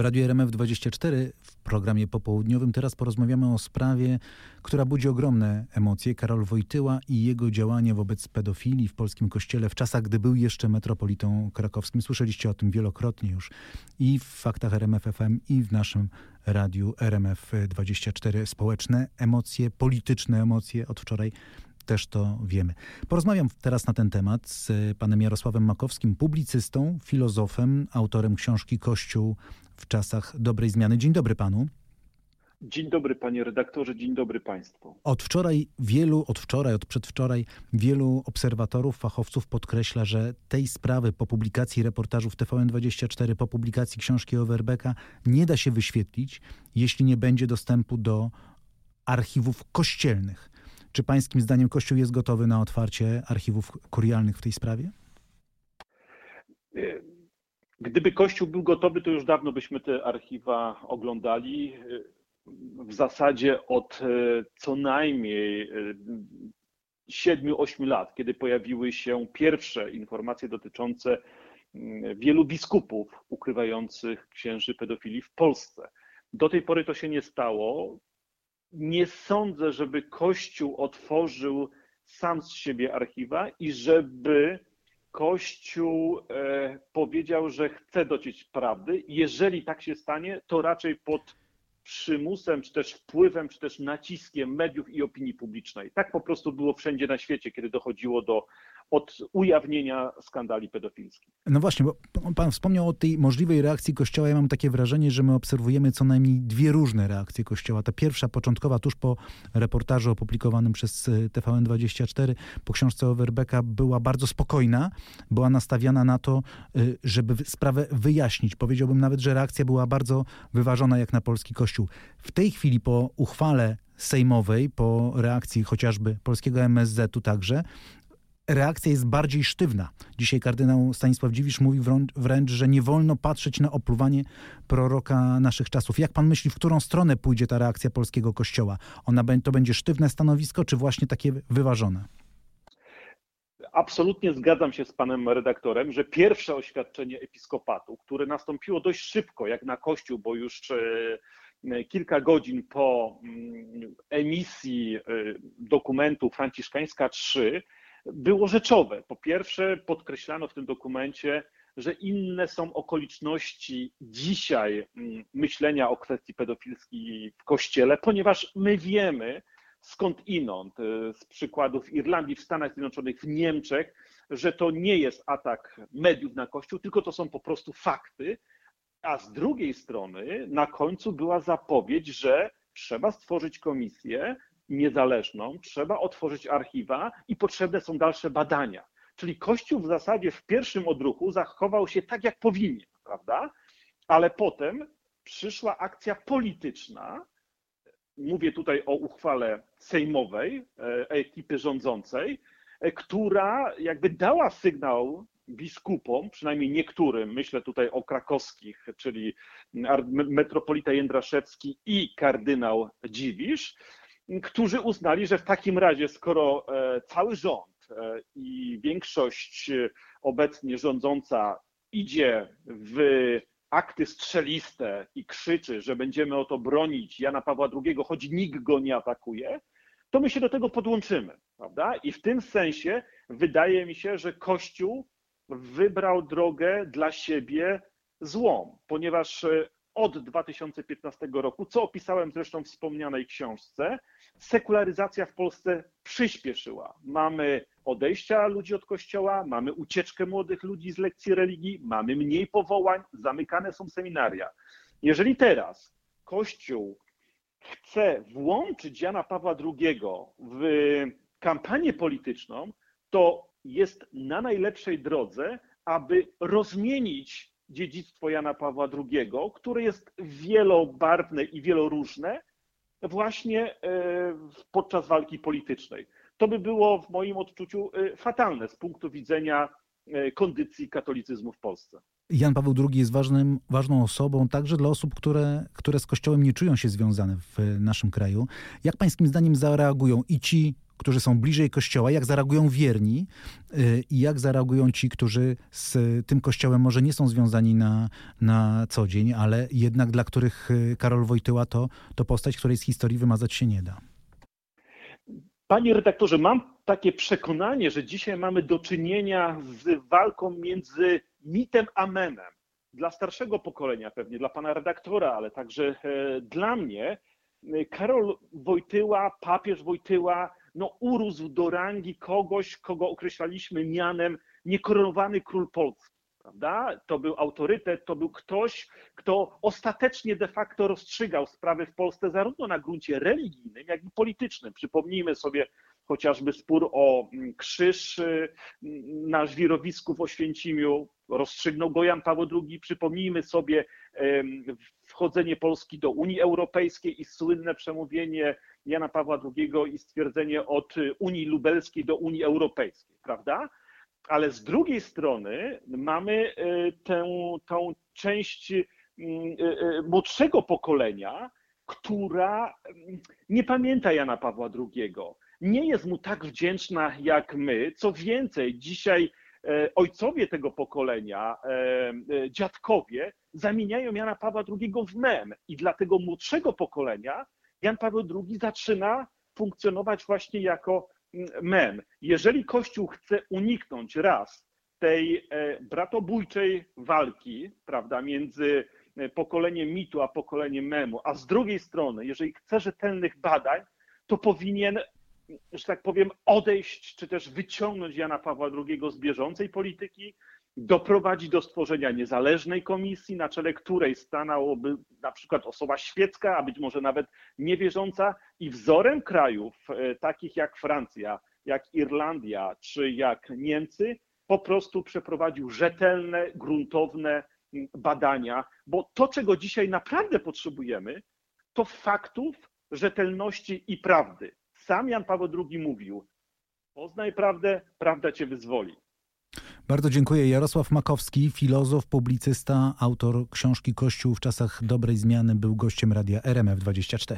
W Radiu RMF24 w programie popołudniowym teraz porozmawiamy o sprawie, która budzi ogromne emocje. Karol Wojtyła i jego działanie wobec pedofilii w polskim kościele w czasach, gdy był jeszcze metropolitą krakowskim. Słyszeliście o tym wielokrotnie już i w faktach RMF FM i w naszym radiu RMF24. Społeczne emocje, polityczne emocje od wczoraj też to wiemy. Porozmawiam teraz na ten temat z panem Jarosławem Makowskim, publicystą, filozofem, autorem książki Kościół w czasach dobrej zmiany. Dzień dobry panu. Dzień dobry panie redaktorze, dzień dobry państwu. Od wczoraj wielu, od wczoraj, od przedwczoraj wielu obserwatorów, fachowców podkreśla, że tej sprawy po publikacji reportażu w TVN24, po publikacji książki Overbecka nie da się wyświetlić, jeśli nie będzie dostępu do archiwów kościelnych. Czy pańskim zdaniem Kościół jest gotowy na otwarcie archiwów kurialnych w tej sprawie? Gdyby Kościół był gotowy, to już dawno byśmy te archiwa oglądali. W zasadzie od e, co najmniej 7-8 e, lat, kiedy pojawiły się pierwsze informacje dotyczące mm, wielu biskupów ukrywających księży pedofilii w Polsce. Do tej pory to się nie stało nie sądzę, żeby Kościół otworzył sam z siebie archiwa i żeby Kościół e, powiedział, że chce dociec prawdy. Jeżeli tak się stanie, to raczej pod przymusem, czy też wpływem, czy też naciskiem mediów i opinii publicznej. Tak po prostu było wszędzie na świecie, kiedy dochodziło do od ujawnienia skandali pedofilskich. No właśnie, bo pan wspomniał o tej możliwej reakcji Kościoła. Ja mam takie wrażenie, że my obserwujemy co najmniej dwie różne reakcje Kościoła. Ta pierwsza, początkowa, tuż po reportażu opublikowanym przez e, TVN24, po książce Overbecka, była bardzo spokojna, była nastawiana na to, e, żeby sprawę wyjaśnić. Powiedziałbym nawet, że reakcja była bardzo wyważona jak na polski Kościół. W tej chwili po uchwale sejmowej, po reakcji chociażby polskiego MSZ-u także, reakcja jest bardziej sztywna. Dzisiaj kardynał Stanisław Dziwisz mówi wręcz, że nie wolno patrzeć na opluwanie proroka naszych czasów. Jak pan myśli, w którą stronę pójdzie ta reakcja polskiego kościoła? Ona to będzie sztywne stanowisko, czy właśnie takie wyważone? Absolutnie zgadzam się z panem redaktorem, że pierwsze oświadczenie episkopatu, które nastąpiło dość szybko, jak na Kościół, bo już e, kilka godzin po mm, emisji e, dokumentu Franciszkańska 3, było rzeczowe. Po pierwsze, podkreślano w tym dokumencie, że inne są okoliczności dzisiaj mm, myślenia o kwestii pedofilskiej w Kościele, ponieważ my wiemy skąd inąd, y, z przykładów Irlandii, w Stanach Zjednoczonych, w Niemczech, że to nie jest atak mediów na Kościół, tylko to są po prostu fakty. A z drugiej strony na końcu była zapowiedź, że trzeba stworzyć komisję, niezależną, trzeba otworzyć archiwa i potrzebne są dalsze badania. Czyli Kościół w zasadzie w pierwszym odruchu zachował się tak, jak powinien, prawda? Ale potem przyszła akcja polityczna. Mówię tutaj o uchwale sejmowej, e, ekipy rządzącej, e, która jakby dała sygnał biskupom, przynajmniej niektórym, myślę tutaj o krakowskich, czyli metropolita Jędraszewski i kardynał Dziwisz, którzy uznali, że w takim razie, skoro e, cały rząd e, i większość e, obecnie rządząca idzie w akty strzeliste i krzyczy, że będziemy o to bronić Jana Pawła II, choć nikt go nie atakuje, to my się do tego podłączymy, prawda? I w tym sensie wydaje mi się, że Kościół wybrał drogę dla siebie złą, ponieważ od 2015 roku, co opisałem zresztą w wspomnianej książce, sekularyzacja w Polsce przyspieszyła. Mamy odejścia ludzi od kościoła, mamy ucieczkę młodych ludzi z lekcji religii, mamy mniej powołań, zamykane są seminaria. Jeżeli teraz Kościół chce włączyć Jana Pawła II w kampanię polityczną, to jest na najlepszej drodze, aby rozmienić dziedzictwo Jana Pawła II, które jest wielobarwne i wieloróżne, właśnie e, podczas walki politycznej. To by było w moim odczuciu e, fatalne z punktu widzenia e, kondycji katolicyzmu w Polsce. Jan Paweł II jest ważnym, ważną osobą także dla osób, które, które z Kościołem nie czują się związane w naszym kraju. Jak pańskim zdaniem zareagują i ci którzy są bliżej Kościoła, jak zareagują wierni y, i jak zareagują ci, którzy z tym Kościołem może nie są związani na, na co dzień, ale jednak dla których y, Karol Wojtyła to, to postać, której z historii wymazać się nie da. Panie redaktorze, mam takie przekonanie, że dzisiaj mamy do czynienia z walką między mitem a memem. Dla starszego pokolenia pewnie, dla pana redaktora, ale także e, dla mnie, e, Karol Wojtyła, papież Wojtyła, no urósł do rangi kogoś, kogo określaliśmy mianem niekoronowany król Polski prawda? To był autorytet, to był ktoś, kto ostatecznie de facto rozstrzygał sprawy w Polsce zarówno na gruncie religijnym, jak i politycznym. Przypomnijmy sobie chociażby spór o mm, krzyż y, na żwirowisku w Oświęcimiu, rozstrzygnął go Jan Paweł II. Przypomnijmy sobie wchodzenie Polski do Unii Europejskiej i słynne przemówienie Jana Pawła II i stwierdzenie od Unii Lubelskiej do Unii Europejskiej, prawda? ale z drugiej strony mamy e, tę, tą część młodszego pokolenia, która mm, nie pamięta Jana Pawła II. Nie jest mu tak wdzięczna jak my. Co więcej, dzisiaj ojcowie tego pokolenia, dziadkowie, zamieniają Jana Pawła II w mem. I dla tego młodszego pokolenia Jan Paweł II zaczyna funkcjonować właśnie jako mem. Jeżeli Kościół chce uniknąć raz tej e, bratobójczej walki, prawda, między e, pokoleniem mitu a pokoleniem memu, a z drugiej strony, jeżeli chce rzetelnych badań, to powinien, że tak powiem, odejść czy też wyciągnąć Jana Pawła II z bieżącej polityki, doprowadzić do stworzenia niezależnej komisji, na czele której stanęłoby na przykład osoba świecka, a być może nawet niewierząca i wzorem krajów e, takich jak Francja, jak Irlandia czy jak Niemcy po prostu przeprowadził rzetelne, gruntowne badania, bo to, czego dzisiaj naprawdę potrzebujemy, to faktów, rzetelności i prawdy. Sam Jan Paweł II mówił: Poznaj prawdę, prawda cię wyzwoli. Bardzo dziękuję. Jarosław Makowski, filozof, publicysta, autor książki Kościół w czasach dobrej zmiany, był gościem radia RMF24.